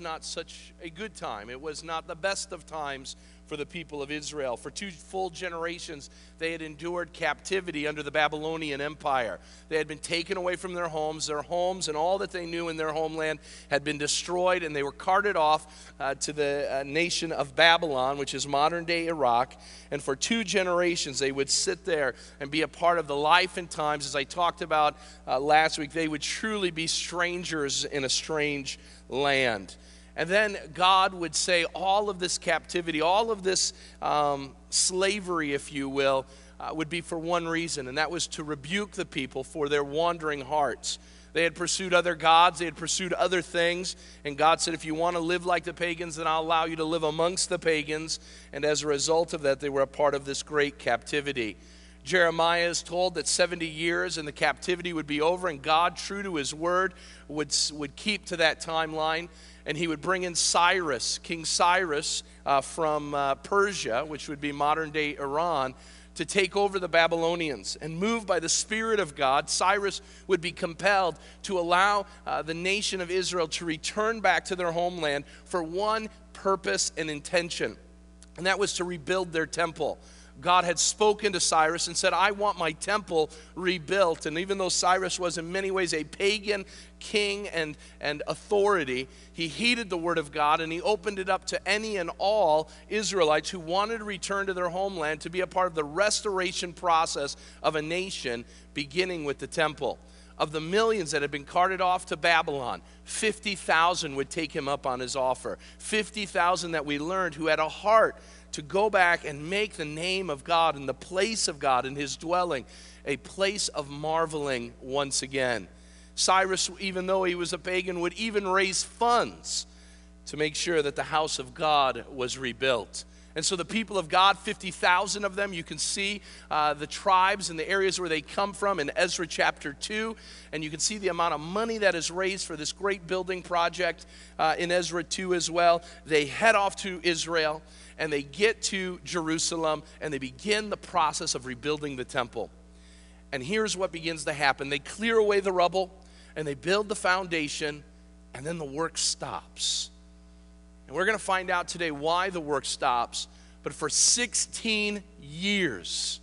not such a good time. It was not the best of times for the people of Israel. For two full generations, they had endured captivity under the Babylonian Empire. They had been taken away from their homes. Their homes and all that they knew in their homeland had been destroyed, and they were carted off uh, to the uh, nation of Babylon, which is modern day Iraq. And for two generations, they would sit there and be a part of the life and times, as I talked about uh, last week. They would truly be strangers in a strange land. And then God would say, all of this captivity, all of this um, slavery, if you will, uh, would be for one reason, and that was to rebuke the people for their wandering hearts. They had pursued other gods, they had pursued other things, and God said, If you want to live like the pagans, then I'll allow you to live amongst the pagans. And as a result of that, they were a part of this great captivity. Jeremiah is told that 70 years and the captivity would be over, and God, true to his word, would, would keep to that timeline and he would bring in Cyrus, King Cyrus uh, from uh, Persia, which would be modern day Iran, to take over the Babylonians. And moved by the Spirit of God, Cyrus would be compelled to allow uh, the nation of Israel to return back to their homeland for one purpose and intention, and that was to rebuild their temple. God had spoken to Cyrus and said, I want my temple rebuilt. And even though Cyrus was in many ways a pagan king and, and authority, he heeded the word of God and he opened it up to any and all Israelites who wanted to return to their homeland to be a part of the restoration process of a nation, beginning with the temple. Of the millions that had been carted off to Babylon, 50,000 would take him up on his offer. 50,000 that we learned who had a heart to go back and make the name of God and the place of God and his dwelling a place of marveling once again. Cyrus, even though he was a pagan, would even raise funds to make sure that the house of God was rebuilt. And so the people of God, 50,000 of them, you can see uh, the tribes and the areas where they come from in Ezra chapter 2. And you can see the amount of money that is raised for this great building project uh, in Ezra 2 as well. They head off to Israel and they get to Jerusalem and they begin the process of rebuilding the temple. And here's what begins to happen they clear away the rubble and they build the foundation, and then the work stops. And we're going to find out today why the work stops. But for 16 years,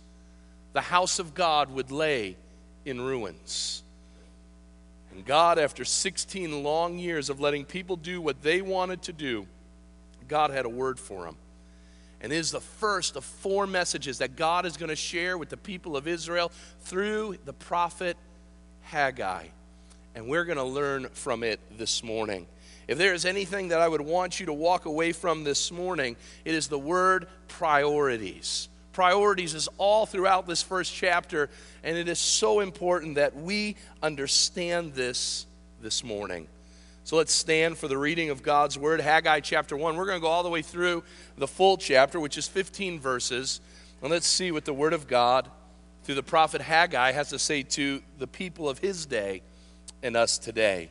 the house of God would lay in ruins. And God, after 16 long years of letting people do what they wanted to do, God had a word for them. And is the first of four messages that God is going to share with the people of Israel through the prophet Haggai. And we're going to learn from it this morning. If there is anything that I would want you to walk away from this morning, it is the word priorities. Priorities is all throughout this first chapter, and it is so important that we understand this this morning. So let's stand for the reading of God's word, Haggai chapter 1. We're going to go all the way through the full chapter, which is 15 verses. And let's see what the word of God through the prophet Haggai has to say to the people of his day and us today.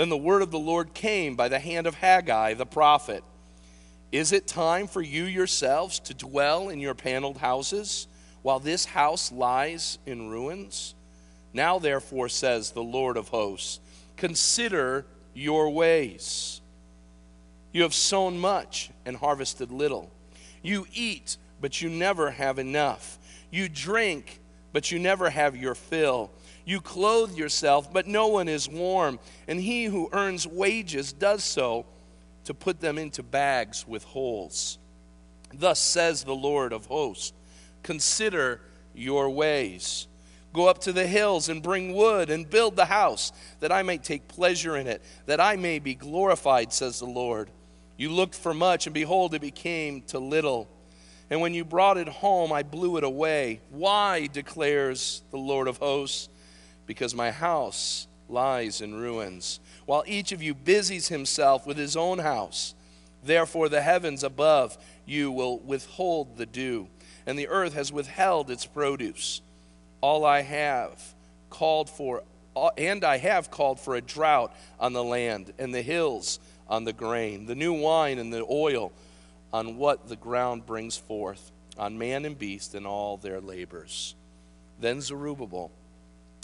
Then the word of the Lord came by the hand of Haggai the prophet. Is it time for you yourselves to dwell in your paneled houses while this house lies in ruins? Now, therefore, says the Lord of hosts, consider your ways. You have sown much and harvested little. You eat, but you never have enough. You drink, but you never have your fill. You clothe yourself, but no one is warm. And he who earns wages does so to put them into bags with holes. Thus says the Lord of hosts Consider your ways. Go up to the hills and bring wood and build the house, that I may take pleasure in it, that I may be glorified, says the Lord. You looked for much, and behold, it became to little. And when you brought it home, I blew it away. Why, declares the Lord of hosts? Because my house lies in ruins, while each of you busies himself with his own house. Therefore, the heavens above you will withhold the dew, and the earth has withheld its produce. All I have called for, and I have called for a drought on the land, and the hills on the grain, the new wine and the oil on what the ground brings forth, on man and beast and all their labors. Then Zerubbabel,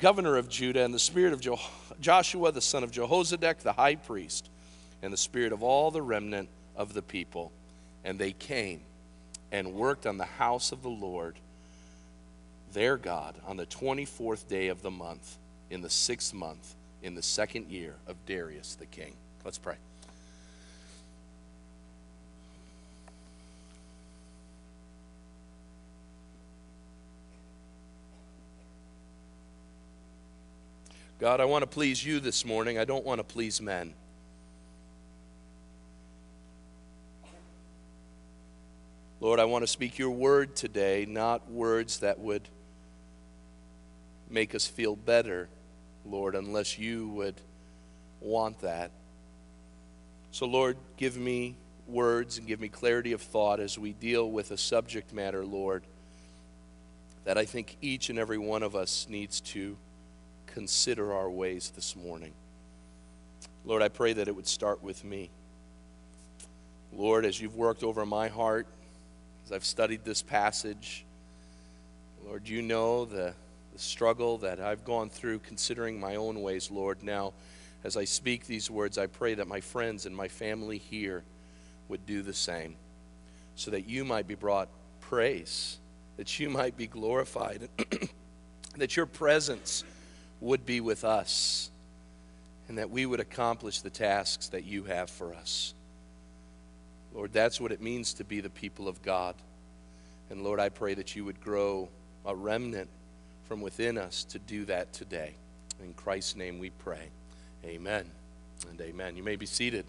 governor of Judah, and the spirit of Joshua, the son of Jehozadak, the high priest, and the spirit of all the remnant of the people. And they came and worked on the house of the Lord, their God, on the 24th day of the month, in the sixth month, in the second year of Darius the king. Let's pray. God, I want to please you this morning. I don't want to please men. Lord, I want to speak your word today, not words that would make us feel better, Lord, unless you would want that. So, Lord, give me words and give me clarity of thought as we deal with a subject matter, Lord, that I think each and every one of us needs to consider our ways this morning. Lord, I pray that it would start with me. Lord, as you've worked over my heart, as I've studied this passage, Lord, you know the, the struggle that I've gone through considering my own ways, Lord. Now, as I speak these words, I pray that my friends and my family here would do the same, so that you might be brought praise, that you might be glorified, that your presence would be with us and that we would accomplish the tasks that you have for us. Lord, that's what it means to be the people of God. And Lord, I pray that you would grow a remnant from within us to do that today. In Christ's name we pray. Amen and amen. You may be seated.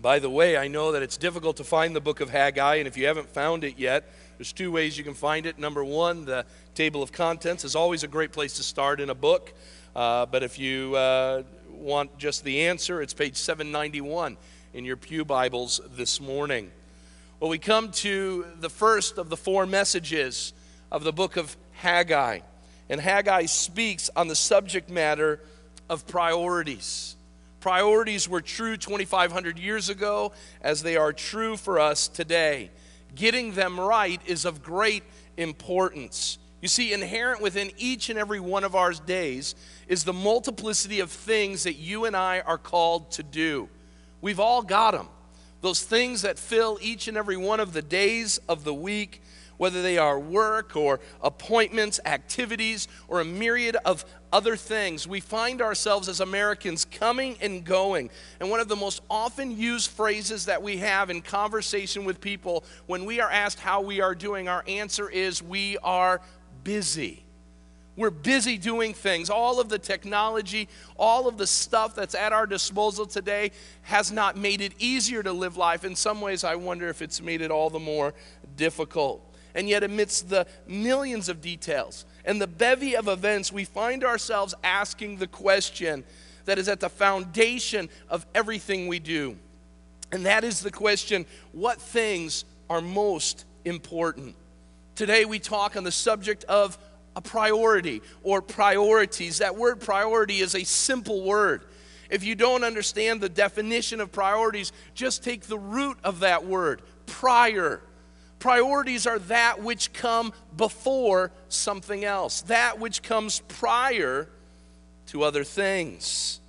By the way, I know that it's difficult to find the book of Haggai, and if you haven't found it yet, there's two ways you can find it. Number one, the table of contents is always a great place to start in a book. Uh, but if you uh, want just the answer, it's page 791 in your Pew Bibles this morning. Well, we come to the first of the four messages of the book of Haggai. And Haggai speaks on the subject matter of priorities. Priorities were true 2,500 years ago as they are true for us today getting them right is of great importance. You see, inherent within each and every one of our days is the multiplicity of things that you and I are called to do. We've all got them. Those things that fill each and every one of the days of the week whether they are work or appointments, activities, or a myriad of other things. We find ourselves as Americans coming and going. And one of the most often used phrases that we have in conversation with people when we are asked how we are doing, our answer is we are busy. We're busy doing things. All of the technology, all of the stuff that's at our disposal today has not made it easier to live life. In some ways, I wonder if it's made it all the more difficult. And yet, amidst the millions of details and the bevy of events, we find ourselves asking the question that is at the foundation of everything we do. And that is the question what things are most important? Today, we talk on the subject of a priority or priorities. That word priority is a simple word. If you don't understand the definition of priorities, just take the root of that word, prior. Priorities are that which come before something else, that which comes prior to other things.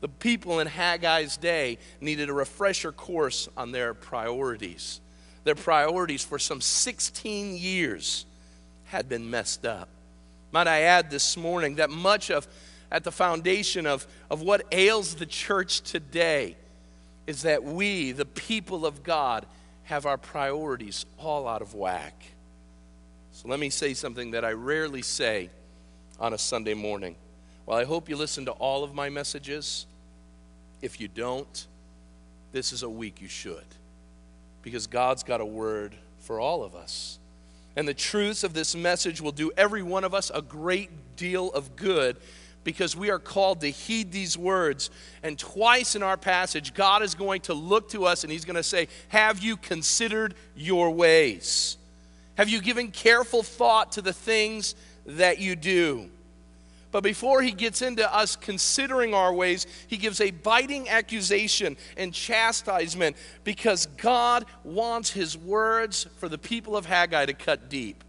The people in Haggai's day needed a refresher course on their priorities. Their priorities for some 16 years had been messed up. Might I add this morning that much of at the foundation of, of what ails the church today is that we, the people of God, have our priorities all out of whack. So let me say something that I rarely say on a Sunday morning. Well, I hope you listen to all of my messages. If you don't, this is a week you should. Because God's got a word for all of us. And the truths of this message will do every one of us a great deal of good because we are called to heed these words. And twice in our passage, God is going to look to us and He's going to say, Have you considered your ways? Have you given careful thought to the things that you do? But before he gets into us considering our ways, he gives a biting accusation and chastisement because God wants his words for the people of Haggai to cut deep.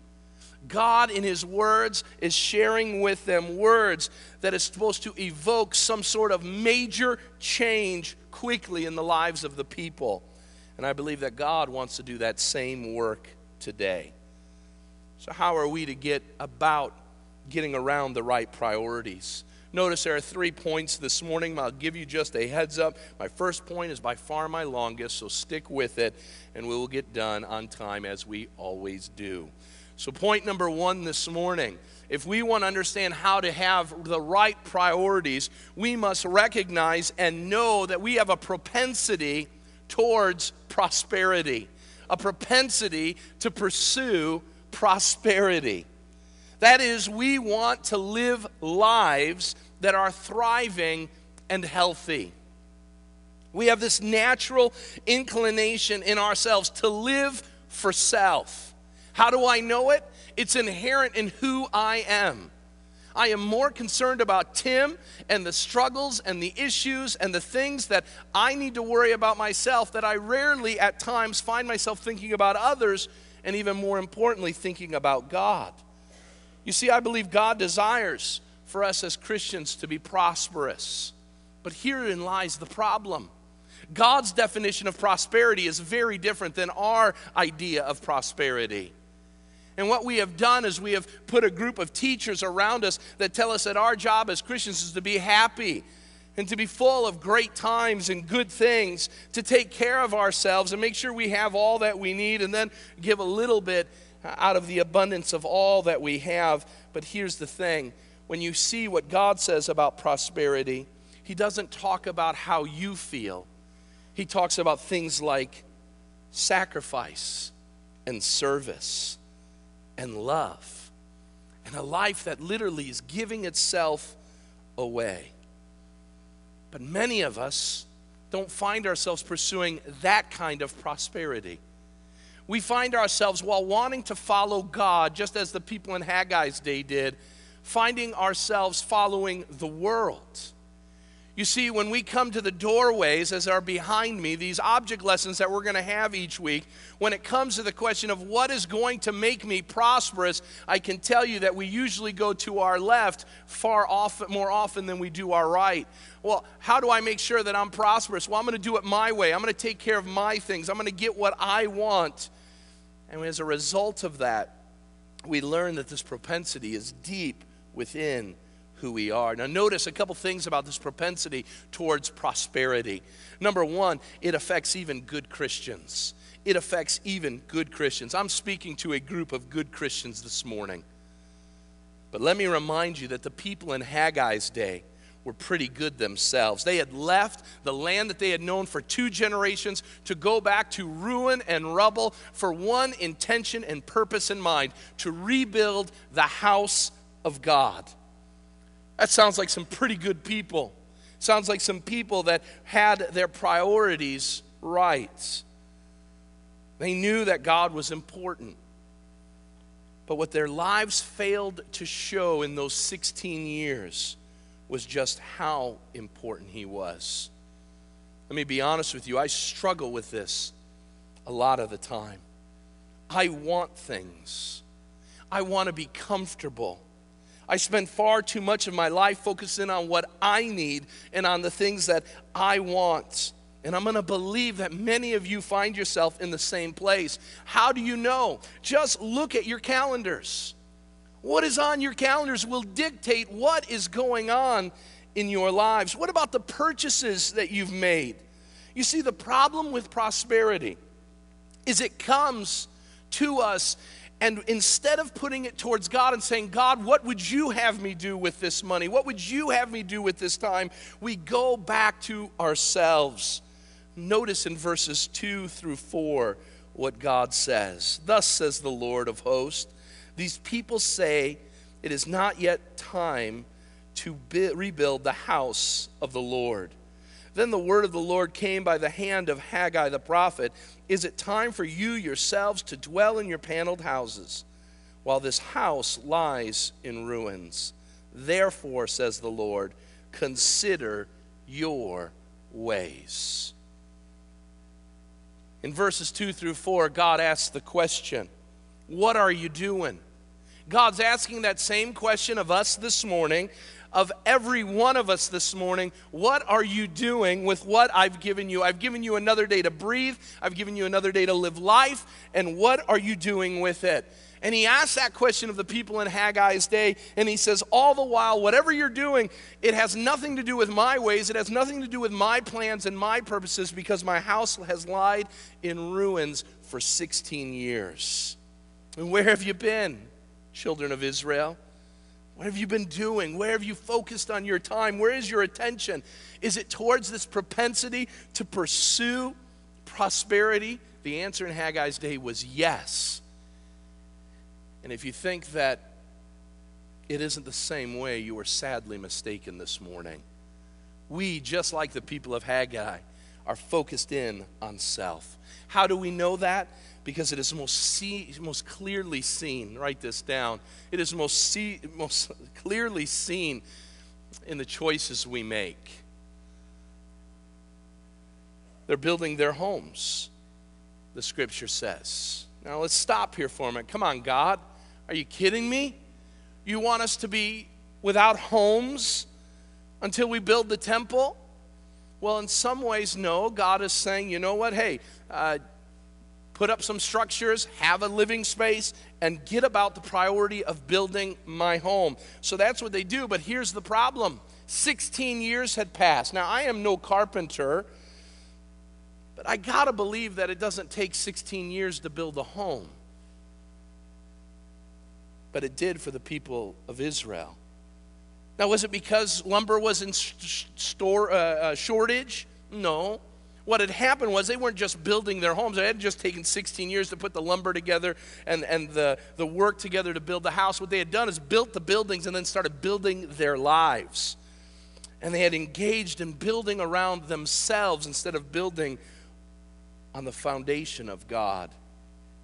God, in His words, is sharing with them words that is supposed to evoke some sort of major change quickly in the lives of the people. And I believe that God wants to do that same work today. So, how are we to get about getting around the right priorities? Notice there are three points this morning. I'll give you just a heads up. My first point is by far my longest, so stick with it, and we will get done on time as we always do. So, point number one this morning if we want to understand how to have the right priorities, we must recognize and know that we have a propensity towards prosperity, a propensity to pursue prosperity. That is, we want to live lives that are thriving and healthy. We have this natural inclination in ourselves to live for self. How do I know it? It's inherent in who I am. I am more concerned about Tim and the struggles and the issues and the things that I need to worry about myself that I rarely at times find myself thinking about others and even more importantly, thinking about God. You see, I believe God desires for us as Christians to be prosperous. But herein lies the problem. God's definition of prosperity is very different than our idea of prosperity. And what we have done is we have put a group of teachers around us that tell us that our job as Christians is to be happy and to be full of great times and good things, to take care of ourselves and make sure we have all that we need, and then give a little bit out of the abundance of all that we have. But here's the thing. When you see what God says about prosperity, He doesn't talk about how you feel, He talks about things like sacrifice and service and love, and a life that literally is giving itself away. But many of us don't find ourselves pursuing that kind of prosperity. We find ourselves, while wanting to follow God, just as the people in Haggai's day did, finding ourselves following the world. You see, when we come to the doorways, as are behind me, these object lessons that we're going to have each week, when it comes to the question of what is going to make me prosperous, I can tell you that we usually go to our left far often, more often than we do our right. Well, how do I make sure that I'm prosperous? Well, I'm going to do it my way. I'm going to take care of my things. I'm going to get what I want. And as a result of that, we learn that this propensity is deep within who we are. Now, notice a couple things about this propensity towards prosperity. Number one, it affects even good Christians. It affects even good Christians. I'm speaking to a group of good Christians this morning. But let me remind you that the people in Haggai's day were pretty good themselves. They had left the land that they had known for two generations to go back to ruin and rubble for one intention and purpose in mind to rebuild the house of God. That sounds like some pretty good people. Sounds like some people that had their priorities right. They knew that God was important. But what their lives failed to show in those 16 years was just how important He was. Let me be honest with you, I struggle with this a lot of the time. I want things, I want to be comfortable. I spend far too much of my life focusing on what I need and on the things that I want. And I'm to believe that many of you find yourself in the same place. How do you know? Just look at your calendars. What is on your calendars will dictate what is going on in your lives. What about the purchases that you've made? You see, the problem with prosperity is it comes to us and instead of putting it towards God and saying, God, what would you have me do with this money? What would you have me do with this time? We go back to ourselves. Notice in verses 2 through 4 what God says. Thus says the Lord of hosts These people say, It is not yet time to rebuild the house of the Lord. Then the word of the Lord came by the hand of Haggai the prophet Is it time for you yourselves to dwell in your paneled houses, while this house lies in ruins? Therefore, says the Lord, consider your ways. In verses 2 through 4, God asks the question What are you doing? God's asking that same question of us this morning of every one of us this morning. What are you doing with what I've given you? I've given you another day to breathe, I've given you another day to live life, and what are you doing with it? And he asks that question of the people in Haggai's day, and he says, All the while, whatever you're doing, it has nothing to do with my ways, it has nothing to do with my plans and my purposes, because my house has lied in ruins for 16 years. And where have you been, children of Israel? What have you been doing? Where have you focused on your time? Where is your attention? Is it towards this propensity to pursue prosperity? The answer in Haggai's day was yes. And if you think that it isn't the same way, you are sadly mistaken this morning. We, just like the people of Haggai, are focused in on self. How do we know that? Because it is most, see, most clearly seen. Write this down. It is most, see, most clearly seen in the choices we make. They're building their homes, the scripture says. Now let's stop here for a minute. Come on, God. Are you kidding me? You want us to be without homes until we build the temple? Well, in some ways, no. God is saying, you know what? Hey, uh, put up some structures, have a living space, and get about the priority of building my home. So that's what they do. But here's the problem 16 years had passed. Now, I am no carpenter, but I got to believe that it doesn't take 16 years to build a home. But it did for the people of Israel. Now, was it because lumber was in store uh, uh, shortage? No. What had happened was they weren't just building their homes. They had just taken 16 years to put the lumber together and, and the, the work together to build the house. What they had done is built the buildings and then started building their lives. And they had engaged in building around themselves instead of building on the foundation of God.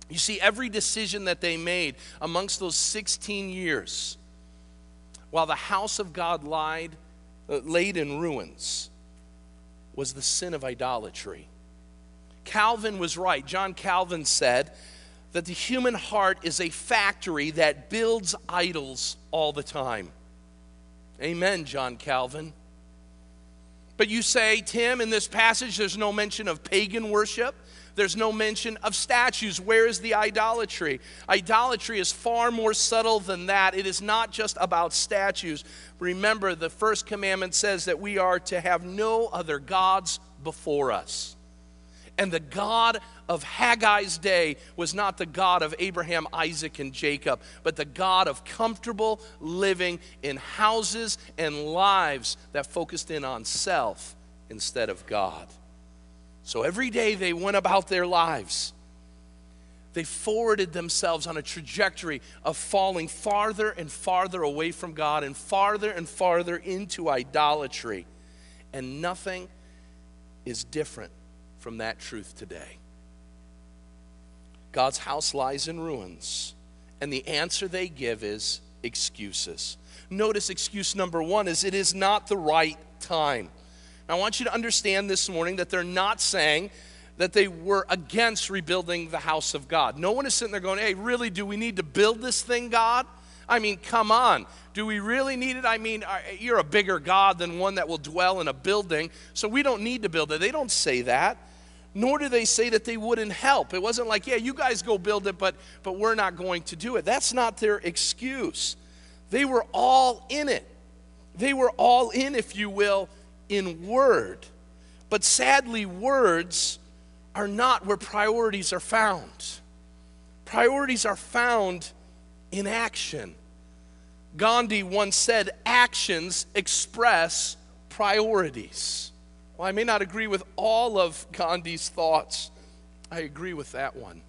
You see, every decision that they made amongst those 16 years, while the house of God lied, uh, laid in ruins, was the sin of idolatry. Calvin was right. John Calvin said that the human heart is a factory that builds idols all the time. Amen, John Calvin. But you say, Tim, in this passage, there's no mention of pagan worship. There's no mention of statues. Where is the idolatry? Idolatry is far more subtle than that. It is not just about statues. Remember, the first commandment says that we are to have no other gods before us. And the God of Haggai's day was not the God of Abraham, Isaac, and Jacob, but the God of comfortable living in houses and lives that focused in on self instead of God. So every day they went about their lives. They forwarded themselves on a trajectory of falling farther and farther away from God and farther and farther into idolatry. And nothing is different from that truth today. God's house lies in ruins, and the answer they give is excuses. Notice excuse number one is it is not the right time. I want you to understand this morning that they're not saying that they were against rebuilding the house of God. No one is sitting there going, hey, really, do we need to build this thing, God? I mean, come on. Do we really need it? I mean, uh, you're a bigger God than one that will dwell in a building, so we don't need to build it. They don't say that. Nor do they say that they wouldn't help. It wasn't like, yeah, you guys go build it, but, but we're not going to do it. That's not their excuse. They were all in it. They were all in, if you will, in word. But sadly, words are not where priorities are found. Priorities are found in action. Gandhi once said, Actions express priorities. Well, I may not agree with all of Gandhi's thoughts, I agree with that one.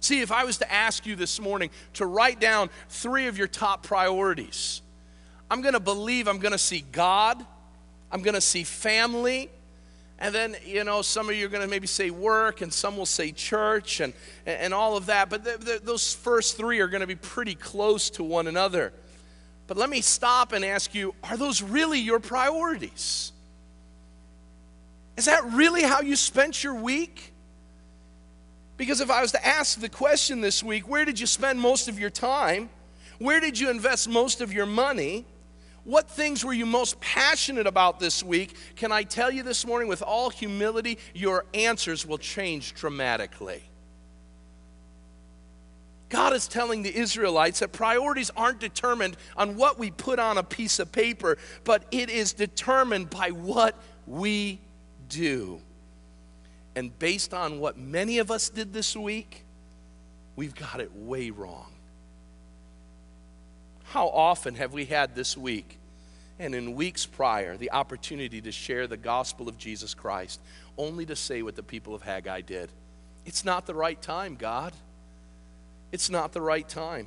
See, if I was to ask you this morning to write down three of your top priorities, I'm going to believe I'm going to see God, I'm going to see family, and then, you know, some of you are going to maybe say work, and some will say church, and, and all of that. But those first three are going to be pretty close to one another. But let me stop and ask you are those really your priorities? Is that really how you spent your week? Because if I was to ask the question this week, where did you spend most of your time? Where did you invest most of your money? What things were you most passionate about this week? Can I tell you this morning, with all humility, your answers will change dramatically. God is telling the Israelites that priorities aren't determined on what we put on a piece of paper, but it is determined by what we do. And based on what many of us did this week, we've got it way wrong. How often have we had this week and in weeks prior the opportunity to share the gospel of Jesus Christ, only to say what the people of Haggai did? It's not the right time, God. It's not the right time.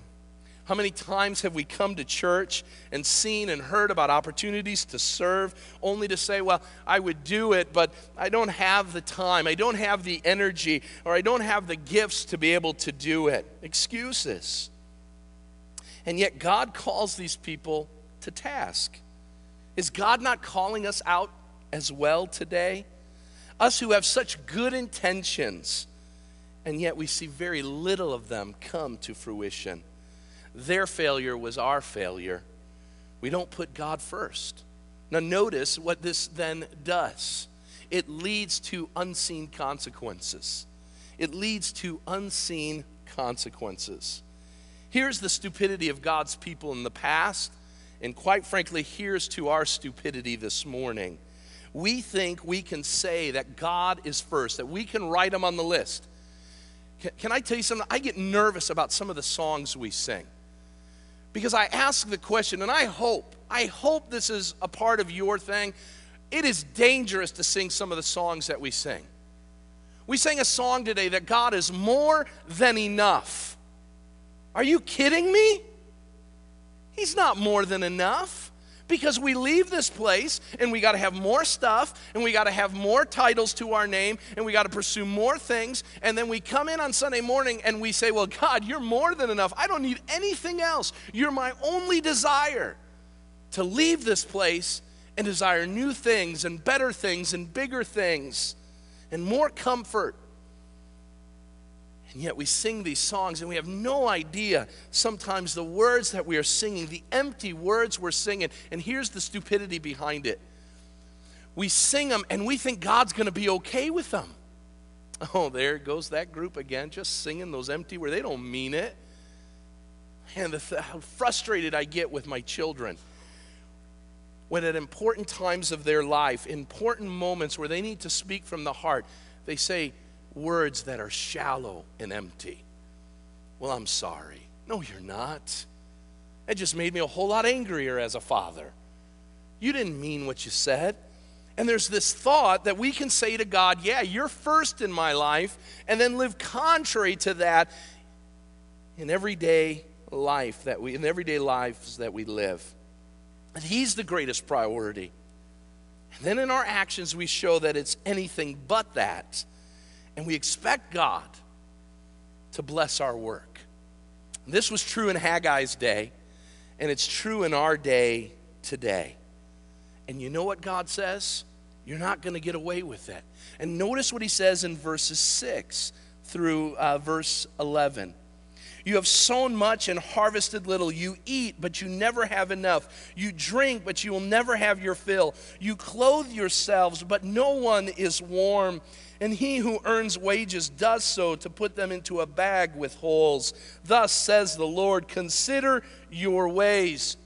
How many times have we come to church and seen and heard about opportunities to serve only to say, well, I would do it, but I don't have the time, I don't have the energy, or I don't have the gifts to be able to do it? Excuses. And yet, God calls these people to task. Is God not calling us out as well today? Us who have such good intentions, and yet we see very little of them come to fruition. Their failure was our failure. We don't put God first. Now, notice what this then does it leads to unseen consequences. It leads to unseen consequences. Here's the stupidity of God's people in the past, and quite frankly, here's to our stupidity this morning. We think we can say that God is first, that we can write Him on the list. Can, can I tell you something? I get nervous about some of the songs we sing. Because I ask the question, and I hope, I hope this is a part of your thing. It is dangerous to sing some of the songs that we sing. We sang a song today that God is more than enough. Are you kidding me? He's not more than enough because we leave this place and we got to have more stuff and we got to have more titles to our name and we got to pursue more things. And then we come in on Sunday morning and we say, Well, God, you're more than enough. I don't need anything else. You're my only desire to leave this place and desire new things and better things and bigger things and more comfort and yet we sing these songs and we have no idea sometimes the words that we are singing, the empty words we're singing. And here's the stupidity behind it we sing them and we think God's going to be okay with them. Oh, there goes that group again, just singing those empty words. They don't mean it. And the, how frustrated I get with my children when at important times of their life, important moments where they need to speak from the heart, they say, words that are shallow and empty. Well, I'm sorry. No, you're not. It just made me a whole lot angrier as a father. You didn't mean what you said. And there's this thought that we can say to God, Yeah, you're first in my life, and then live contrary to that in everyday life that we in everyday lives that we live. And he's the greatest priority. And then in our actions we show that it's anything but that. And we expect God to bless our work. This was true in Haggai's day, and it's true in our day today. And you know what God says? You're not going to get away with it. And notice what he says in verses 6 through uh, verse 11. You have sown much and harvested little. You eat, but you never have enough. You drink, but you will never have your fill. You clothe yourselves, but no one is warm and he who earns wages does so to put them into a bag with holes. Thus says the Lord Consider your ways.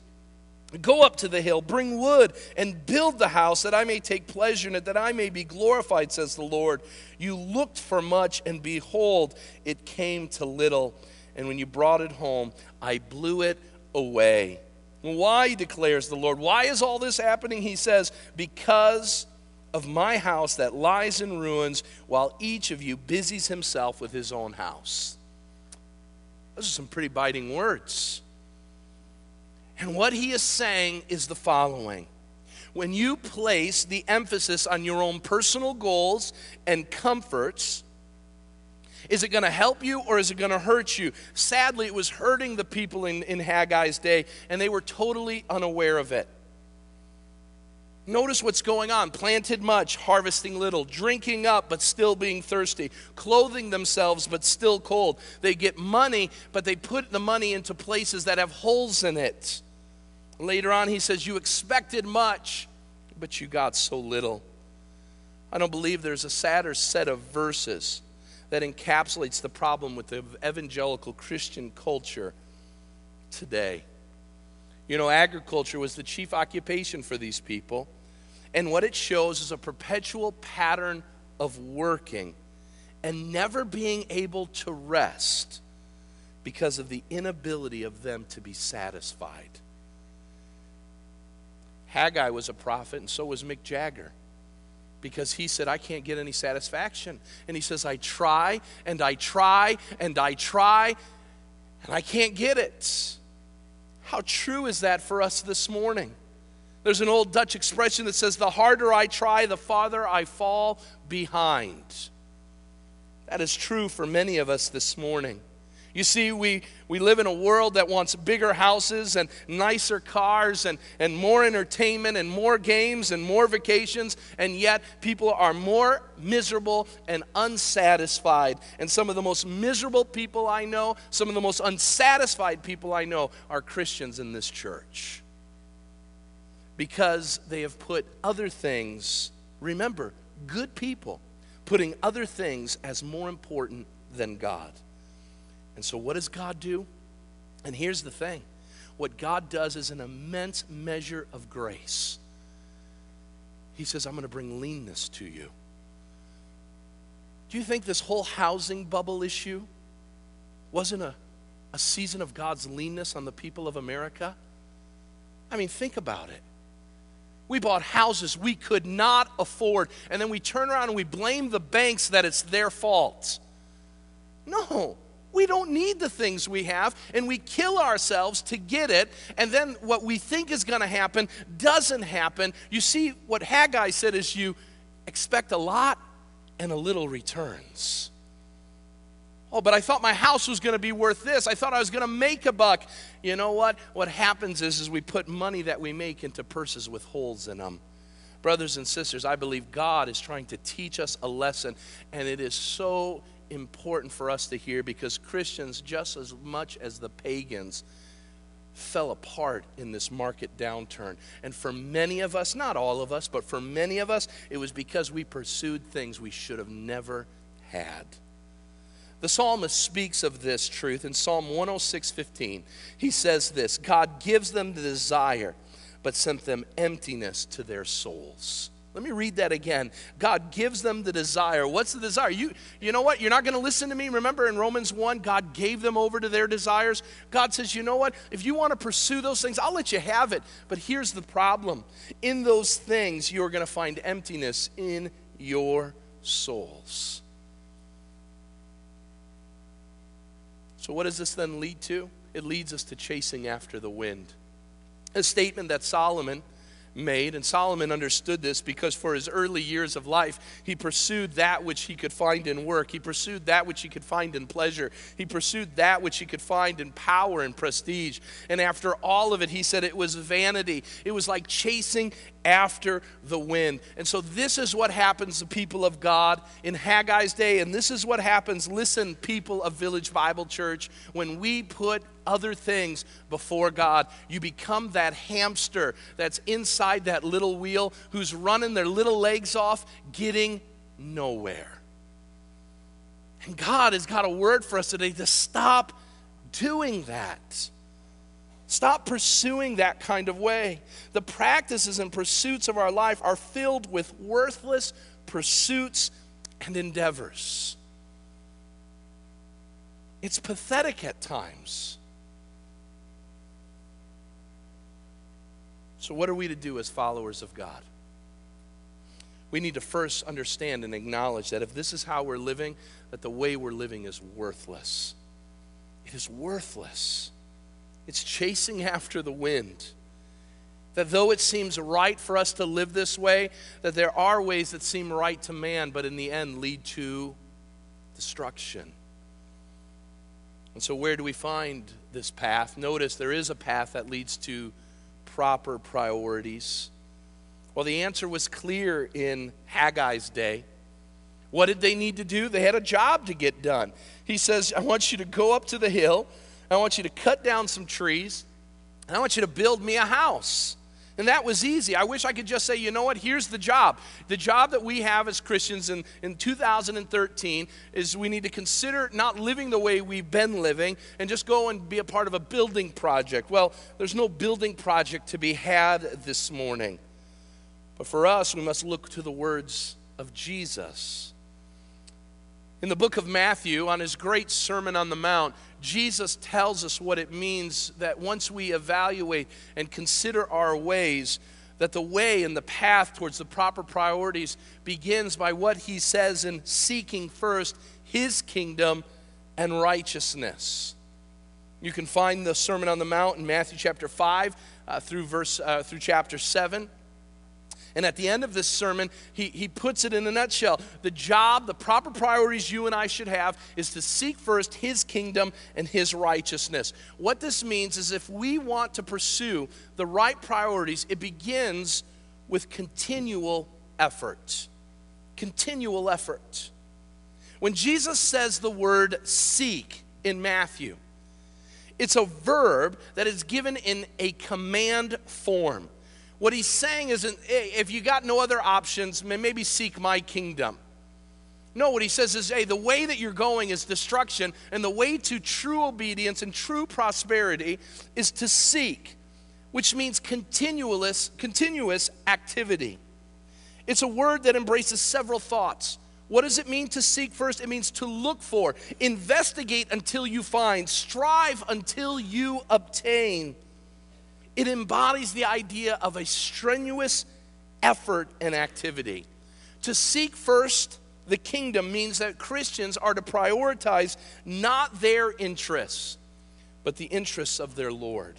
Go up to the hill, bring wood, and build the house that I may take pleasure in it, that I may be glorified, says the Lord. You looked for much, and behold, it came to little. And when you brought it home, I blew it away. Why, declares the Lord? Why is all this happening? He says, Because of my house that lies in ruins, while each of you busies himself with his own house. Those are some pretty biting words. And what he is saying is the following when you place the emphasis on your own personal goals and comforts, is it going to help you or is it going to hurt you? Sadly, it was hurting the people in, in Haggai's day, and they were totally unaware of it. Notice what's going on planted much, harvesting little, drinking up, but still being thirsty, clothing themselves, but still cold. They get money, but they put the money into places that have holes in it. Later on, he says, You expected much, but you got so little. I don't believe there's a sadder set of verses that encapsulates the problem with the evangelical Christian culture today. You know, agriculture was the chief occupation for these people. And what it shows is a perpetual pattern of working and never being able to rest because of the inability of them to be satisfied. Haggai was a prophet, and so was Mick Jagger. Because he said, I can't get any satisfaction. And he says, I try and I try and I try, and I can't get it. How true is that for us this morning? There's an old Dutch expression that says, The harder I try, the farther I fall behind. That is true for many of us this morning. You see, we, we live in a world that wants bigger houses and nicer cars and, and more entertainment and more games and more vacations, and yet people are more miserable and unsatisfied. And some of the most miserable people I know, some of the most unsatisfied people I know, are Christians in this church. Because they have put other things, remember, good people, putting other things as more important than God. And so, what does God do? And here's the thing what God does is an immense measure of grace. He says, I'm going to bring leanness to you. Do you think this whole housing bubble issue wasn't a, a season of God's leanness on the people of America? I mean, think about it. We bought houses we could not afford, and then we turn around and we blame the banks that it's their fault. No, we don't need the things we have, and we kill ourselves to get it, and then what we think is going to happen doesn't happen. You see, what Haggai said is you expect a lot and a little returns. Oh, but I thought my house was going to be worth this. I thought I was going to make a buck. You know what? What happens is, is we put money that we make into purses with holes in them. Brothers and sisters, I believe God is trying to teach us a lesson, and it is so important for us to hear because Christians, just as much as the pagans, fell apart in this market downturn. And for many of us, not all of us, but for many of us, it was because we pursued things we should have never had. The psalmist speaks of this truth in Psalm 106:15. He says this, God gives them the desire, but sent them emptiness to their souls. Let me read that again. God gives them the desire. What's the desire? You, you know what? You're not going to listen to me. Remember in Romans 1, God gave them over to their desires. God says, you know what? If you want to pursue those things, I'll let you have it. But here's the problem in those things, you're going to find emptiness in your souls. So, what does this then lead to? It leads us to chasing after the wind. A statement that Solomon made. And Solomon understood this because for his early years of life, he pursued that which he could find in work. He pursued that which he could find in pleasure. He pursued that which he could find in power and prestige. And after all of it, he said it was vanity. It was like chasing after the wind. And so, this is what happens to people of God in Haggai's day. And this is what happens, listen, people of Village Bible Church, when we put other things before God. You become that hamster that's inside that little wheel who's running their little legs off, getting nowhere. And God has got a word for us today to stop doing that. Stop pursuing that kind of way. The practices and pursuits of our life are filled with worthless pursuits and endeavors. It's pathetic at times. So, what are we to do as followers of God? We need to first understand and acknowledge that if this is how we're living, that the way we're living is worthless. It is worthless. It's chasing after the wind. That though it seems right for us to live this way, that there are ways that seem right to man, but in the end lead to destruction. And so, where do we find this path? Notice there is a path that leads to proper priorities. Well, the answer was clear in Haggai's day. What did they need to do? They had a job to get done. He says, I want you to go up to the hill, I want you to cut down some trees, and I want you to build me a house. And that was easy. I wish I could just say, you know what, here's the job. The job that we have as Christians in, in 2013 is we need to consider not living the way we've been living and just go and be a part of a building project. Well, there's no building project to be had this morning. But for us, we must look to the words of Jesus. In the book of Matthew, on his great Sermon on the Mount, Jesus tells us what it means that once we evaluate and consider our ways, that the way and the path towards the proper priorities begins by what he says in seeking first his kingdom and righteousness. You can find the Sermon on the Mount in Matthew chapter 5 uh, through verse uh, through chapter 7. And at the end of this sermon, he, he puts it in a nutshell. The job, the proper priorities you and I should have is to seek first his kingdom and his righteousness. What this means is if we want to pursue the right priorities, it begins with continual effort. Continual effort. When Jesus says the word seek in Matthew, it's a verb that is given in a command form. What he's saying is, hey, if you got no other options, maybe seek my kingdom. No, what he says is, hey, the way that you're going is destruction, and the way to true obedience and true prosperity is to seek, which means continuous, continuous activity. It's a word that embraces several thoughts. What does it mean to seek first? It means to look for, investigate until you find, strive until you obtain. It embodies the idea of a strenuous effort and activity. To seek first the kingdom means that Christians are to prioritize not their interests, but the interests of their Lord.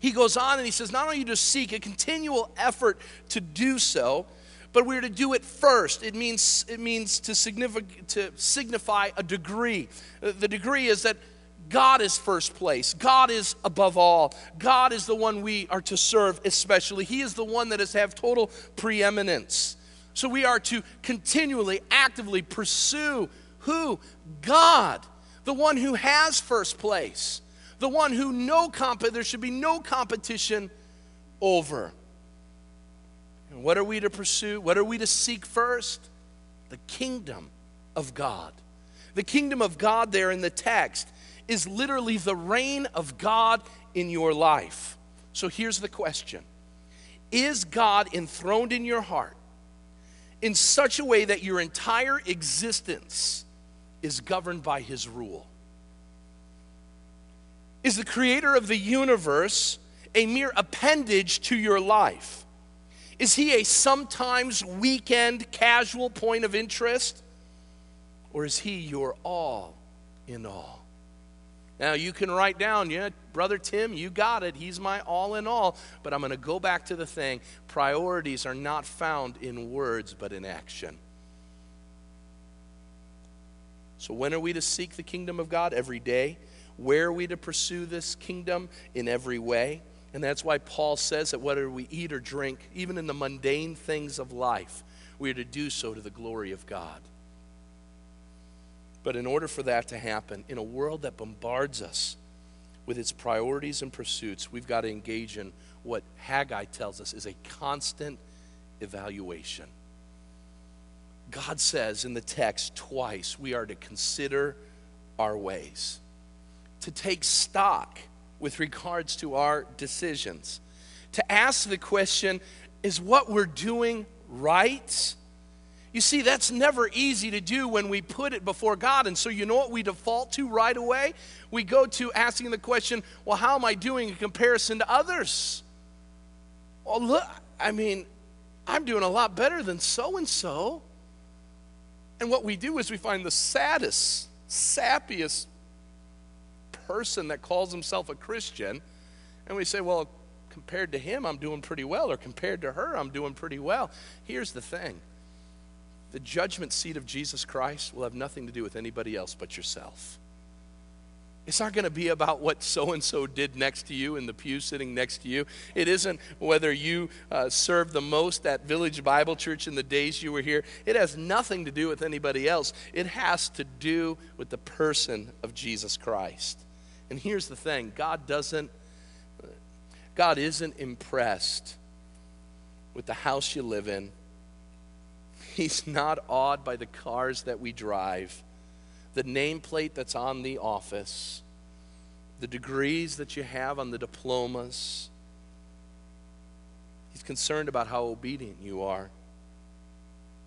He goes on and he says, not only to seek a continual effort to do so, but we're to do it first. It means, it means to, signify, to signify a degree. The degree is that God is first place. God is above all. God is the one we are to serve especially. He is the one that has have total preeminence. So we are to continually, actively pursue who? God, the one who has first place, the one who no comp there should be no competition over. And what are we to pursue? What are we to seek first? The kingdom of God. The kingdom of God there in the text is literally the reign of God in your life. So here's the question Is God enthroned in your heart in such a way that your entire existence is governed by his rule? Is the creator of the universe a mere appendage to your life? Is he a sometimes weekend casual point of interest? Or is he your all in all? Now, you can write down, yeah, Brother Tim, you got it. He's my all in all. But I'm going to go back to the thing priorities are not found in words, but in action. So, when are we to seek the kingdom of God? Every day. Where are we to pursue this kingdom? In every way. And that's why Paul says that whether we eat or drink, even in the mundane things of life, we are to do so to the glory of God. But in order for that to happen, in a world that bombards us with its priorities and pursuits, we've got to engage in what Haggai tells us is a constant evaluation. God says in the text twice we are to consider our ways, to take stock with regards to our decisions. To ask the question, is what we're doing right? You see, that's never easy to do when we put it before God. And so, you know what we default to right away? We go to asking the question, well, how am I doing in comparison to others? Well, look, I mean, I'm doing a lot better than so and so. And what we do is we find the saddest, sappiest person that calls himself a Christian, and we say, well, compared to him, I'm doing pretty well, or compared to her, I'm doing pretty well. Here's the thing the judgment seat of Jesus Christ will have nothing to do with anybody else but yourself. It's not going to be about what so and so did next to you in the pew sitting next to you. It isn't whether you uh, served the most at Village Bible Church in the days you were here. It has nothing to do with anybody else. It has to do with the person of Jesus Christ. And here's the thing God doesn't, God isn't impressed with the house you live in He's not awed by the cars that we drive, the nameplate that's on the office, the degrees that you have on the diplomas. He's concerned about how obedient you are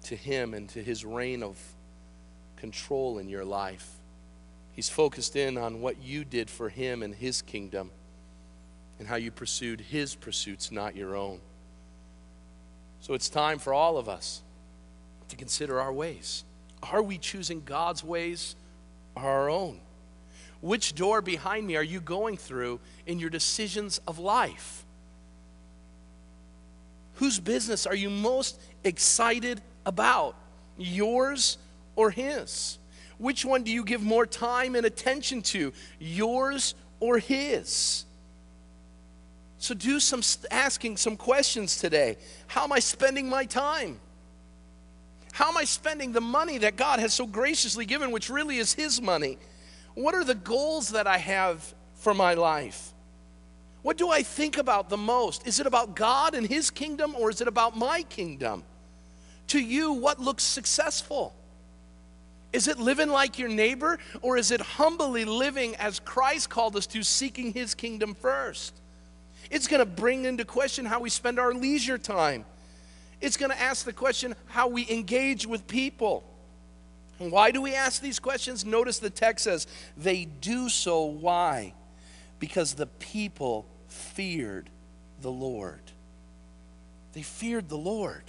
to Him and to His reign of control in your life. He's focused in on what you did for Him and His kingdom and how you pursued His pursuits, not your own. So it's time for all of us to consider our ways. Are we choosing God's ways or our own? Which door behind me are you going through in your decisions of life? Whose business are you most excited about? Yours or His? Which one do you give more time and attention to? Yours or His? So do some asking some questions today. How am I spending my time? How am I spending the money that God has so graciously given, which really is His money? What are the goals that I have for my life? What do I think about the most? Is it about God and His kingdom or is it about my kingdom? To you, what looks successful? Is it living like your neighbor or is it humbly living as Christ called us to, seeking His kingdom first? It's going to bring into question how we spend our leisure time. It's going to ask the question how we engage with people. And why do we ask these questions? Notice the text says, they do so. Why? Because the people feared the Lord. They feared the Lord.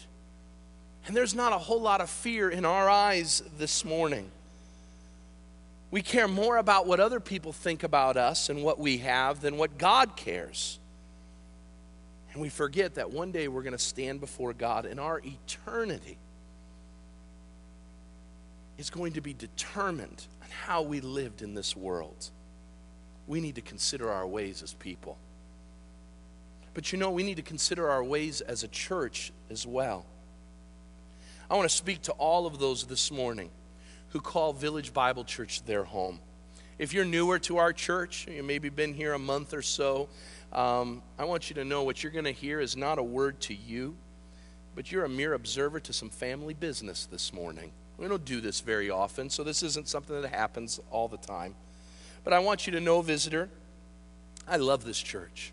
And there's not a whole lot of fear in our eyes this morning. We care more about what other people think about us and what we have than what God cares. And we forget that one day we're going to stand before God and our eternity is going to be determined on how we lived in this world. We need to consider our ways as people. But you know, we need to consider our ways as a church as well. I want to speak to all of those this morning who call Village Bible Church their home. If you're newer to our church, you maybe been here a month or so, um, I want you to know what you're going to hear is not a word to you, but you're a mere observer to some family business this morning. We don't do this very often, so this isn't something that happens all the time. But I want you to know, visitor, I love this church.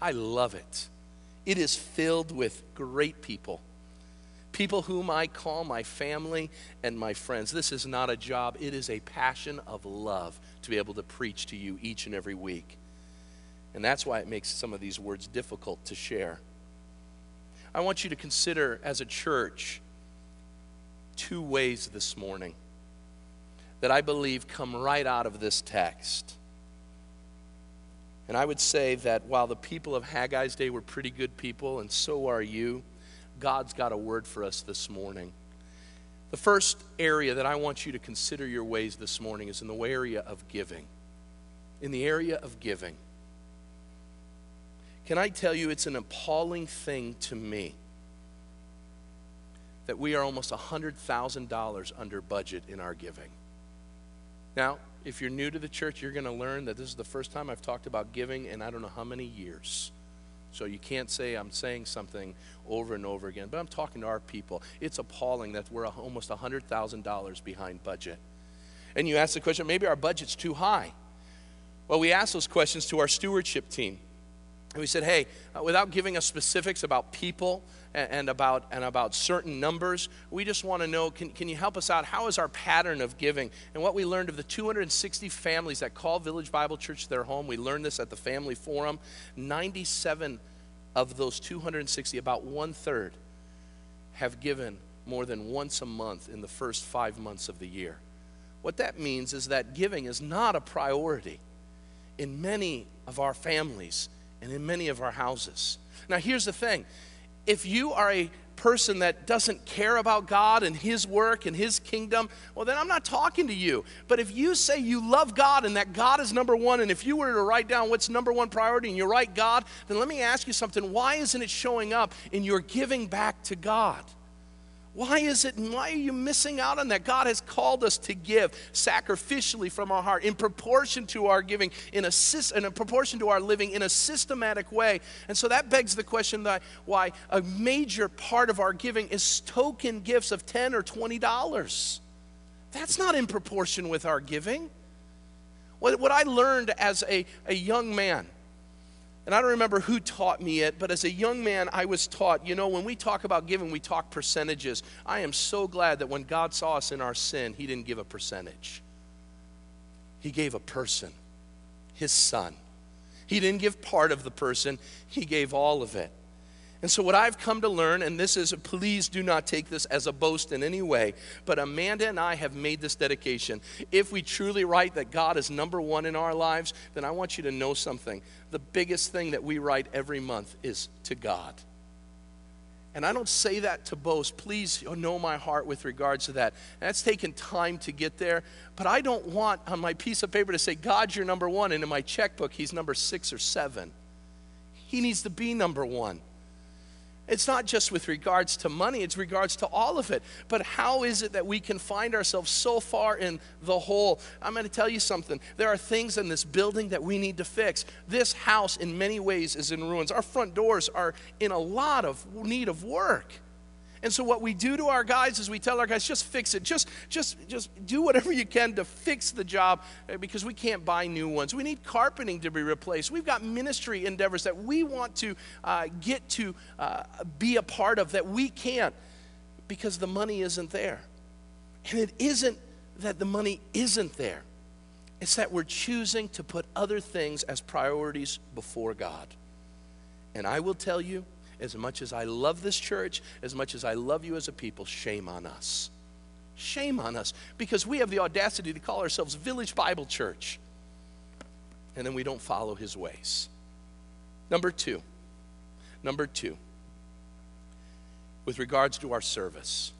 I love it. It is filled with great people. People whom I call my family and my friends. This is not a job, it is a passion of love to be able to preach to you each and every week. And that's why it makes some of these words difficult to share. I want you to consider as a church two ways this morning that I believe come right out of this text. And I would say that while the people of Haggai's day were pretty good people, and so are you, God's got a word for us this morning. The first area that I want you to consider your ways this morning is in the area of giving. In the area of giving. Can I tell you, it's an appalling thing to me that we are almost $100,000 under budget in our giving. Now, if you're new to the church, you're going to learn that this is the first time I've talked about giving in I don't know how many years. So you can't say I'm saying something over and over again, but I'm talking to our people. It's appalling that we're almost $100,000 behind budget. And you ask the question maybe our budget's too high. Well, we ask those questions to our stewardship team. And we said, hey, uh, without giving us specifics about people and, about, and about certain numbers, we just want to know can, can you help us out? How is our pattern of giving? And what we learned of the 260 families that call Village Bible Church their home, we learned this at the Family Forum. 97 of those 260, about one third, have given more than once a month in the first five months of the year. What that means is that giving is not a priority in many of our families and in many of our houses. Now, here's the thing if you are a person that doesn't care about God and His work and His kingdom, well, then I'm not talking to you. But if you say you love God and that God is number one, and if you were to write down what's number one priority and you write God, then let me ask you something. Why isn't it showing up in your giving back to God? Why is it, why are you missing out on that? God has called us to give sacrificially from our heart, in proportion to our giving, in a, in a proportion to our living, in a systematic way. And so that begs the question that why a major part of our giving is token gifts of 10 or $20. That's not in proportion with our giving. What, what I learned as a, a young man, and I don't remember who taught me it, but as a young man, I was taught you know, when we talk about giving, we talk percentages. I am so glad that when God saw us in our sin, He didn't give a percentage, He gave a person, His Son. He didn't give part of the person, He gave all of it. And so, what I've come to learn, and this is, please do not take this as a boast in any way, but Amanda and I have made this dedication. If we truly write that God is number one in our lives, then I want you to know something. The biggest thing that we write every month is to God. And I don't say that to boast. Please know my heart with regards to that. And that's taken time to get there. But I don't want on my piece of paper to say, God's your number one, and in my checkbook, He's number six or seven. He needs to be number one. It's not just with regards to money, it's regards to all of it. But how is it that we can find ourselves so far in the hole? I'm going to tell you something. There are things in this building that we need to fix. This house, in many ways, is in ruins. Our front doors are in a lot of need of work. And so what we do to our guys is we tell our guys, just fix it. Just, just, just do whatever you can to fix the job eh, because we can't buy new ones. We need carpeting to be replaced. We've got ministry endeavors that we want to uh, get to uh, be a part of that we can't because the money isn't there. And it isn't that the money isn't there. It's that we're choosing to put other things as priorities before God. And I will tell you, as much as I love this church, as much as I love you as a people, shame on us. Shame on us. Because we have the audacity to call ourselves Village Bible Church. And then we don't follow his ways. Number two, number two, with regards to our service,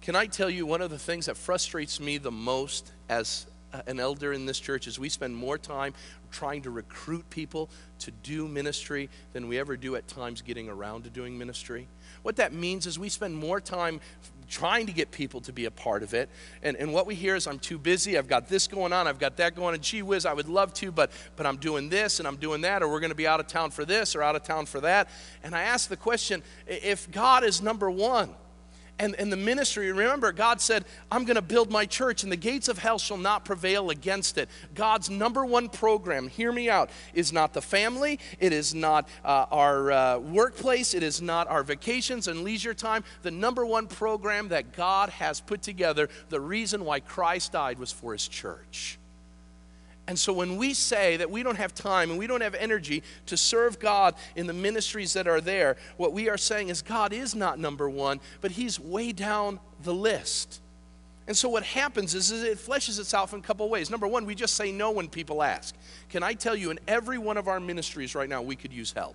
can I tell you one of the things that frustrates me the most as Uh, an elder in this church is we spend more time trying to recruit people to do ministry than we ever do at times getting around to doing ministry. What that means is we spend more time trying to get people to be a part of it. And, and what we hear is, I'm too busy, I've got this going on, I've got that going on, gee whiz, I would love to, but, but I'm doing this and I'm doing that, or we're going to be out of town for this or out of town for that. And I ask the question if God is number one, and, and the ministry. Remember, God said, I'm going to build my church, and the gates of hell shall not prevail against it. God's number one program, hear me out, is not the family, it is not uh, our uh, workplace, it is not our vacations and leisure time. The number one program that God has put together, the reason why Christ died was for his church. And so when we say that we don't have time and we don't have energy to serve God in the ministries that are there, what we are saying is God is not number one, but He's way down the list. And so what happens is, is it fleshes itself in a couple ways. Number one, we just say no when people ask. Can I tell you, in every one of our ministries right now, we could use help.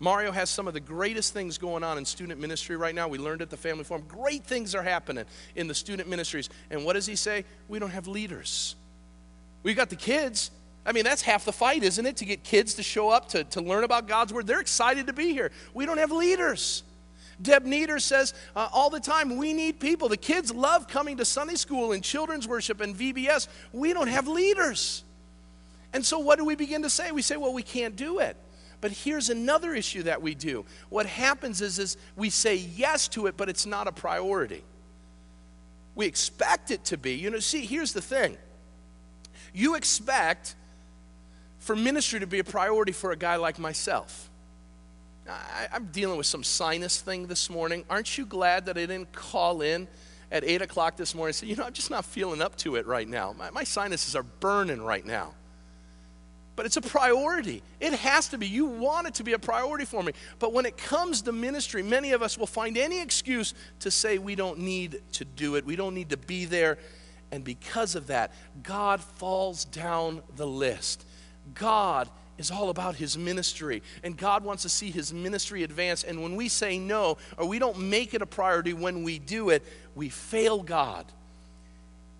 Mario has some of the greatest things going on in student ministry right now. We learned at the family forum. Great things are happening in the student ministries. And what does he say? We don't have leaders. We got the kids. I mean, that's half the fight, isn't it? To get kids to show up to, to learn about God's word. They're excited to be here. We don't have leaders. Deb Nieder says uh, all the time, we need people. The kids love coming to Sunday school and children's worship and VBS. We don't have leaders. And so, what do we begin to say? We say, well, we can't do it. But here's another issue that we do. What happens is, is we say yes to it, but it's not a priority. We expect it to be. You know, see, here's the thing you expect for ministry to be a priority for a guy like myself. I, am dealing with some sinus thing this morning. Aren't you glad that I didn't call in at 8 o'clock this morning and say, you know, I'm just not feeling up to it right now? My, my sinuses are burning right now. But it's a priority. It has to be. You want it to be a priority for me. But when it comes to ministry, many of us will find any excuse to say we don't need to do it, we don't need to be there. And because of that, God falls down the list. God is all about his ministry. And God wants to see his ministry advance. And when we say no, or we don't make it a priority when we do it, we fail God.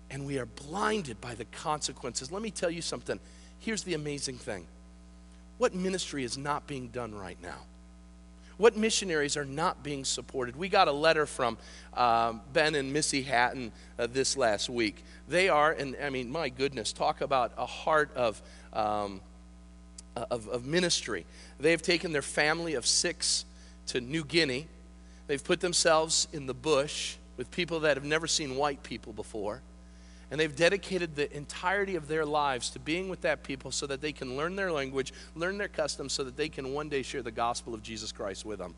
And we are blinded by the consequences. Let me tell you something. Here's the amazing thing what ministry is not being done right now? What missionaries are not being supported? We got a letter from um, Ben and Missy Hatton uh, this last week. They are, and I mean, my goodness, talk about a heart of. Um, of, of ministry. They've taken their family of six to New Guinea. They've put themselves in the bush with people that have never seen white people before. And they've dedicated the entirety of their lives to being with that people so that they can learn their language, learn their customs, so that they can one day share the gospel of Jesus Christ with them.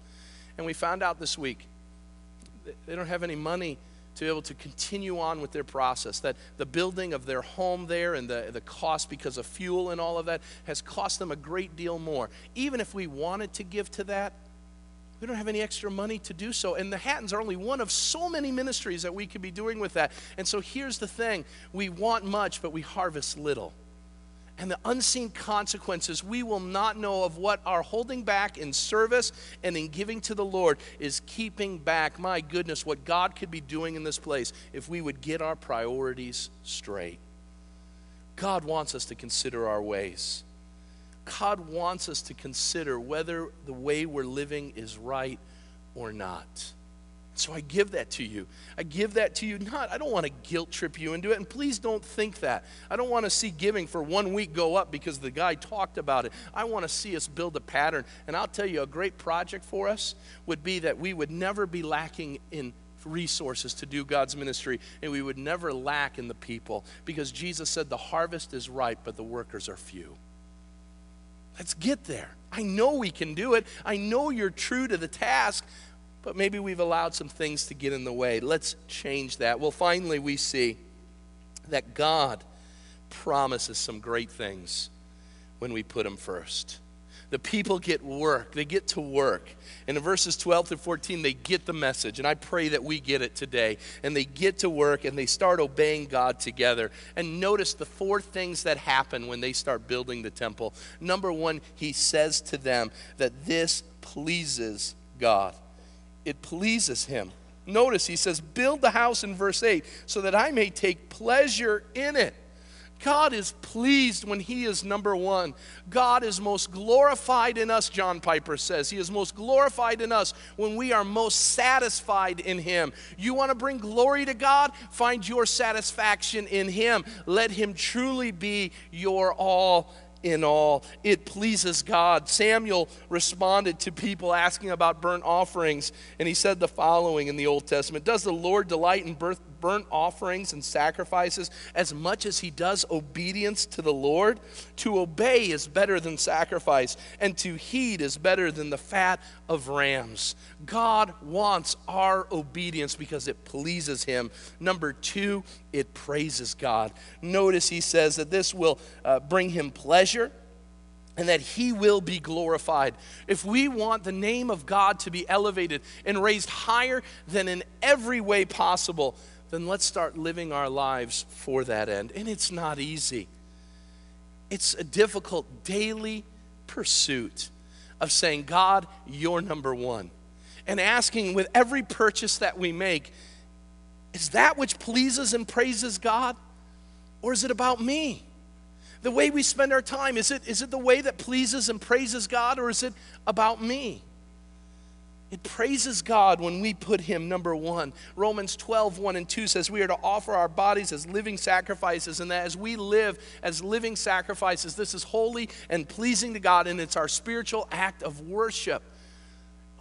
And we found out this week they don't have any money to be able to continue on with their process. That the building of their home there and the, the cost because of fuel and all of that has cost them a great deal more. Even if we wanted to give to that, we don't have any extra money to do so. And the Hattons are only one of so many ministries that we could be doing with that. And so here's the thing we want much, but we harvest little and the unseen consequences we will not know of what our holding back in service and in giving to the Lord is keeping back, my goodness, what God could be doing in this place if we would get our priorities straight. God wants us to consider our ways. God wants us to consider whether the way we're living is right or not. So I give that to you. I give that to you. Not, I don't want to guilt trip you into it. And please don't think that. I don't want to see giving for one week go up because the guy talked about it. I want to see us build a pattern. And I'll tell you, a great project for us would be that we would never be lacking in resources to do God's ministry, and we would never lack in the people because Jesus said, The harvest is ripe, but the workers are few. Let's get there. I know we can do it. I know you're true to the task, but maybe we've allowed some things to get in the way. Let's change that. Well, finally, we see that God promises some great things when we put Him first. The people get work, they get to work. And in verses 12 to 14, they get the message. And I pray that we get it today. And they get to work and they start obeying God together. And notice the four things that happen when they start building the temple. Number one, He says to them that this pleases God it pleases him. Notice he says, Build the house in verse 8 so that I may take pleasure in it. God is pleased when He is number one. God is most glorified in us, John Piper says. He is most glorified in us when we are most satisfied in Him. You want to bring glory to God? Find your satisfaction in Him. Let Him truly be your all in all. It pleases God. Samuel responded to people asking about burnt offerings, and he said the following in the Old Testament Does the Lord delight in burnt offerings and sacrifices as much as he does obedience to the Lord? To obey is better than sacrifice, and to heed is better than the fat of rams. God wants our obedience because it pleases him. Number two, it praises God. Notice he says that this will uh, bring him pleasure and that he will be glorified. If we want the name of God to be elevated and raised higher than in every way possible, then let's start living our lives for that end. And it's not easy, it's a difficult daily pursuit of saying, God, you're number one. And asking with every purchase that we make, is that which pleases and praises God? Or is it about me? The way we spend our time, is it, is it the way that pleases and praises God, or is it about me? It praises God when we put Him number one. Romans 12, 1 and 2 says we are to offer our bodies as living sacrifices, and that as we live as living sacrifices, this is holy and pleasing to God, and it's our spiritual act of worship.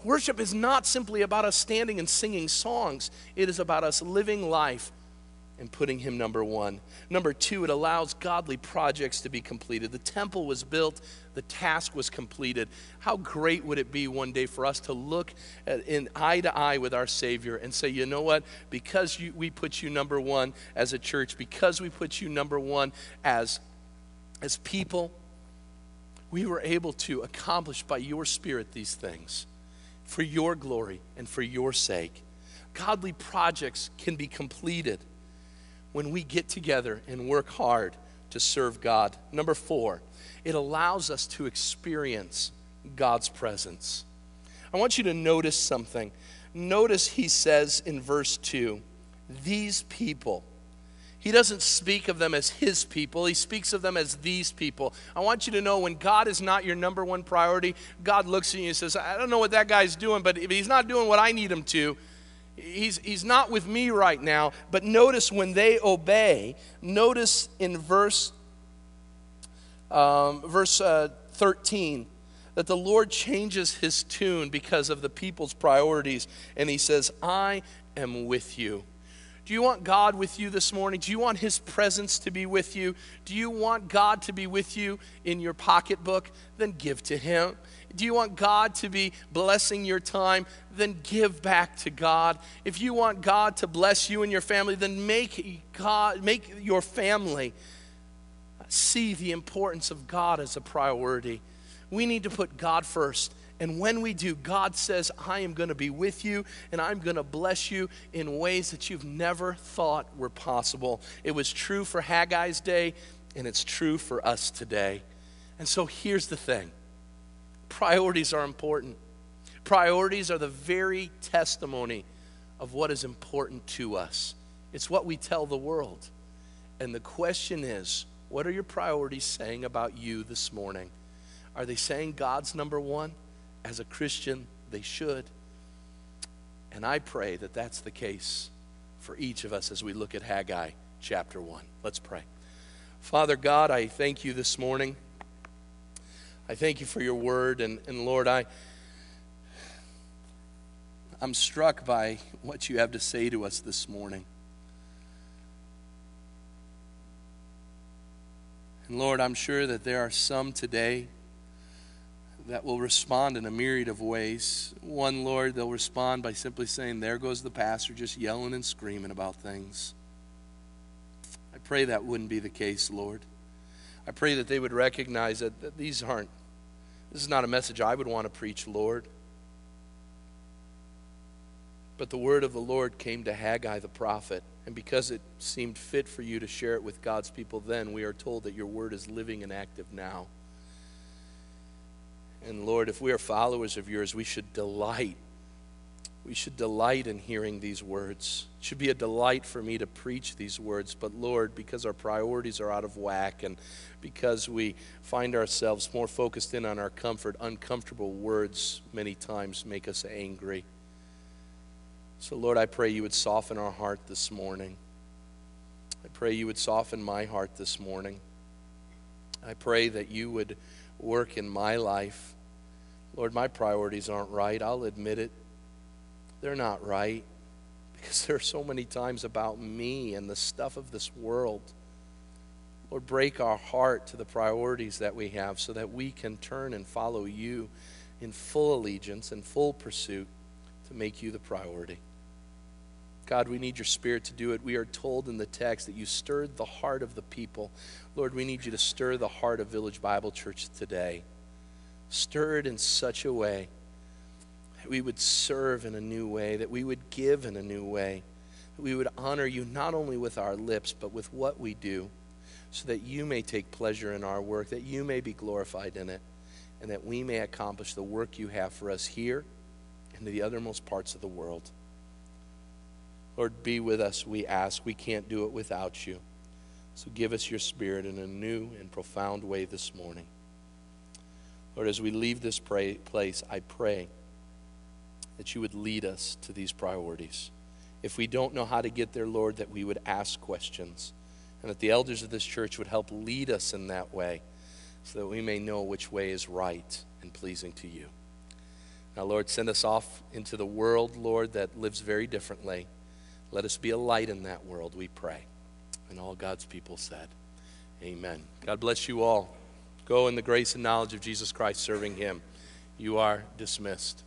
Worship is not simply about us standing and singing songs, it is about us living life and putting him number one. Number two, it allows godly projects to be completed. The temple was built, the task was completed. How great would it be one day for us to look at, in eye to eye with our Savior and say, you know what? Because you, we put you number one as a church, because we put you number one as, as people, we were able to accomplish by your Spirit these things for your glory and for your sake. Godly projects can be completed when we get together and work hard to serve God. Number four, it allows us to experience God's presence. I want you to notice something. Notice he says in verse 2 these people. He doesn't speak of them as his people, he speaks of them as these people. I want you to know when God is not your number one priority, God looks at you and says, I don't know what that guy's doing, but if he's not doing what I need him to, he's, he's not with me right now. But notice when they obey, notice in verse, um, verse uh, 13 that the Lord changes his tune because of the people's priorities. And he says, I am with you. Do you want God with you this morning? Do you want His presence to be with you? Do you want God to be with you in your pocketbook? Then give to Him. Do you want God to be blessing your time? Then give back to God. If you want God to bless you and your family, then make God make your family see the importance of God as a priority. We need to put God first. And when we do, God says, I am going to be with you and I'm going to bless you in ways that you've never thought were possible. It was true for Haggai's day, and it's true for us today. And so here's the thing Priorities are important. Priorities are the very testimony of what is important to us. It's what we tell the world. And the question is what are your priorities saying about you this morning? Are they saying God's number one? As a Christian, they should. And I pray that that's the case for each of us as we look at Haggai chapter 1. Let's pray. Father God, I thank you this morning. I thank you for your word. And, and Lord, I, I'm struck by what you have to say to us this morning. And Lord, I'm sure that there are some today that will respond in a myriad of ways. One, Lord, they'll respond by simply saying, There goes the pastor just yelling and screaming about things. I pray that wouldn't be the case, Lord. I pray that they would recognize that, that these aren't this is not a message I would want to preach, Lord. But the word of the Lord came to Haggai the prophet, and because it seemed fit for you to share it with God's people then, we are told that your word is living and active now. And Lord, if we are followers of yours, we should delight we should delight in hearing these words. It should be a delight for me to preach these words. But Lord, because our priorities are out of whack and because we find ourselves more focused in on our comfort, uncomfortable words many times make us angry. So, Lord, I pray you would soften our heart this morning. I pray you would soften my heart this morning. I pray that you would work in my life. Lord, my priorities aren't right. I'll admit it they're not right because there are so many times about me and the stuff of this world. Lord, break our heart to the priorities that we have so that we can turn and follow you in full allegiance and full pursuit to make you the priority. God, we need your spirit to do it. We are told in the text that you stirred the heart of the people. Lord, we need you to stir the heart of Village Bible Church today. Stir it in such a way that we would serve in a new way, that we would give in a new way, that we would honor you not only with our lips, but with what we do, so that you may take pleasure in our work, that you may be glorified in it, and that we may accomplish the work you have for us here and to the othermost parts of the world. Lord, be with us, we ask. We can't do it without you. So give us your spirit in a new and profound way this morning. Lord, as we leave this pray, place, I pray that you would lead us to these priorities. If we don't know how to get there, Lord, that we would ask questions and that the elders of this church would help lead us in that way so that we may know which way is right and pleasing to you. Now, Lord, send us off into the world, Lord, that lives very differently. Let us be a light in that world, we pray. And all God's people said, Amen. God bless you all. Go in the grace and knowledge of Jesus Christ, serving Him. You are dismissed.